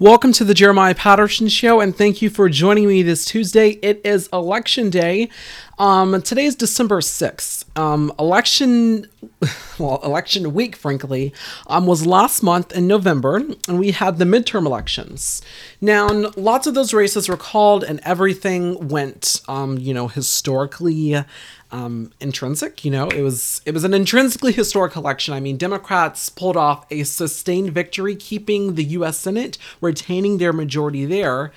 Welcome to the Jeremiah Patterson Show, and thank you for joining me this Tuesday. It is election day. Um, today is December 6th. Um, election, well, election week, frankly, um, was last month in November, and we had the midterm elections. Now, lots of those races were called, and everything went, um, you know, historically um, intrinsic. You know, it was it was an intrinsically historic election. I mean, Democrats pulled off a sustained victory, keeping the U.S. Senate, retaining their majority there.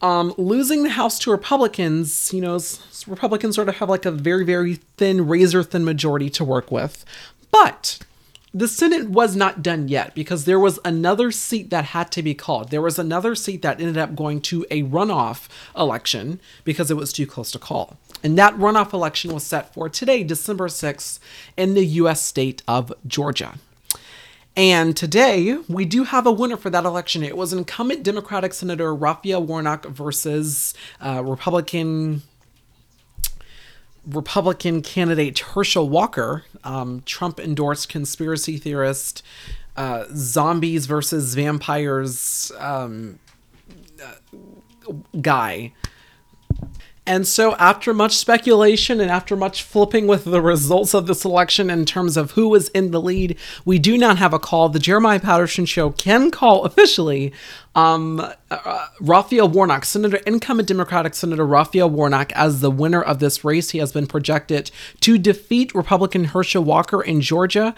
Um, losing the House to Republicans, you know, Republicans sort of have like a very, very thin, razor thin majority to work with. But the Senate was not done yet because there was another seat that had to be called. There was another seat that ended up going to a runoff election because it was too close to call. And that runoff election was set for today, December 6th, in the U.S. state of Georgia. And today, we do have a winner for that election. It was incumbent Democratic Senator Raphael Warnock versus uh, Republican Republican candidate Herschel Walker, um, Trump endorsed conspiracy theorist, uh, zombies versus vampires um, uh, guy. And so, after much speculation and after much flipping with the results of this election in terms of who was in the lead, we do not have a call. The Jeremiah Patterson Show can call officially um, uh, Raphael Warnock, Senator, incumbent Democratic Senator Raphael Warnock, as the winner of this race. He has been projected to defeat Republican Herschel Walker in Georgia.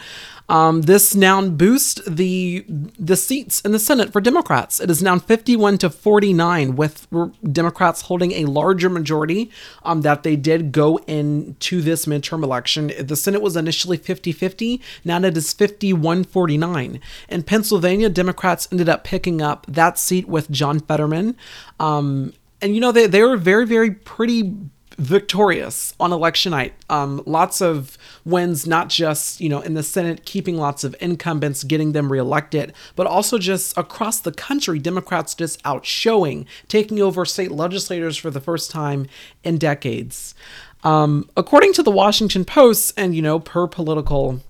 Um, this now boosts the the seats in the Senate for Democrats. It is now 51 to 49, with Democrats holding a larger majority um, that they did go into this midterm election. The Senate was initially 50 50, now it is 51 49. In Pennsylvania, Democrats ended up picking up that seat with John Fetterman. Um, and you know, they, they were very, very pretty victorious on election night. Um, lots of wins, not just you know in the Senate, keeping lots of incumbents, getting them reelected, but also just across the country, Democrats just outshowing, taking over state legislators for the first time in decades. Um, according to the Washington Post, and you know per political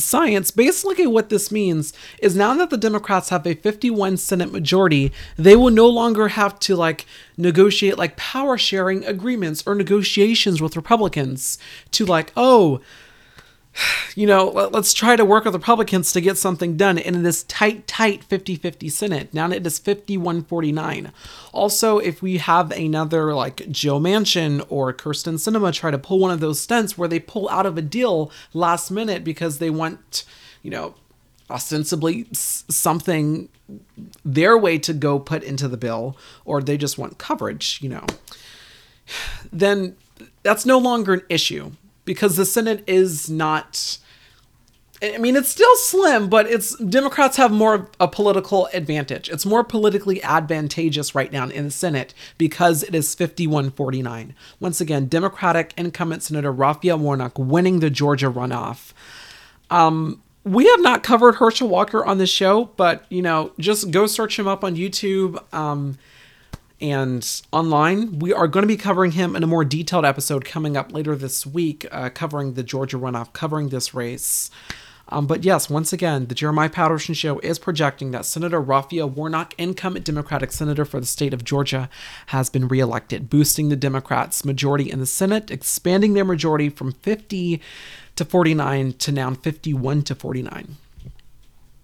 science, basically what this means is now that the Democrats have a 51 Senate majority, they will no longer have to like negotiate like power sharing agreements or negotiations with Republicans to like, oh, you know, let, us try to work with Republicans to get something done in this tight, tight 50 50 Senate. Now it is 51 49. Also, if we have another like Joe Manchin or Kyrsten Sinema try to pull one of those stunts where they pull out of a deal last minute because they want, you know, ostensibly something their way to go put into the bill, or they just want coverage, you know, then that's no longer an issue because the Senate is not. I mean, it's still slim, but it's Democrats have more a political advantage. It's more politically advantageous right now in the Senate because it is 51-49. Once again, Democratic incumbent Senator Raphael Warnock winning the Georgia runoff. Um, we have not covered Herschel Walker on the show, but you know, just go search him up on YouTube. Um, and online. We are going to be covering him in a more detailed episode coming up later this week, uh, covering the Georgia runoff, covering this race. Um, but yes, once again, the Jeremiah Patterson Show is projecting that Senator Raphael Warnock, incumbent Democratic senator for the state of Georgia, has been reelected, boosting the Democrats' majority in the Senate, expanding their majority from 50 to 49 to now 51 to 49.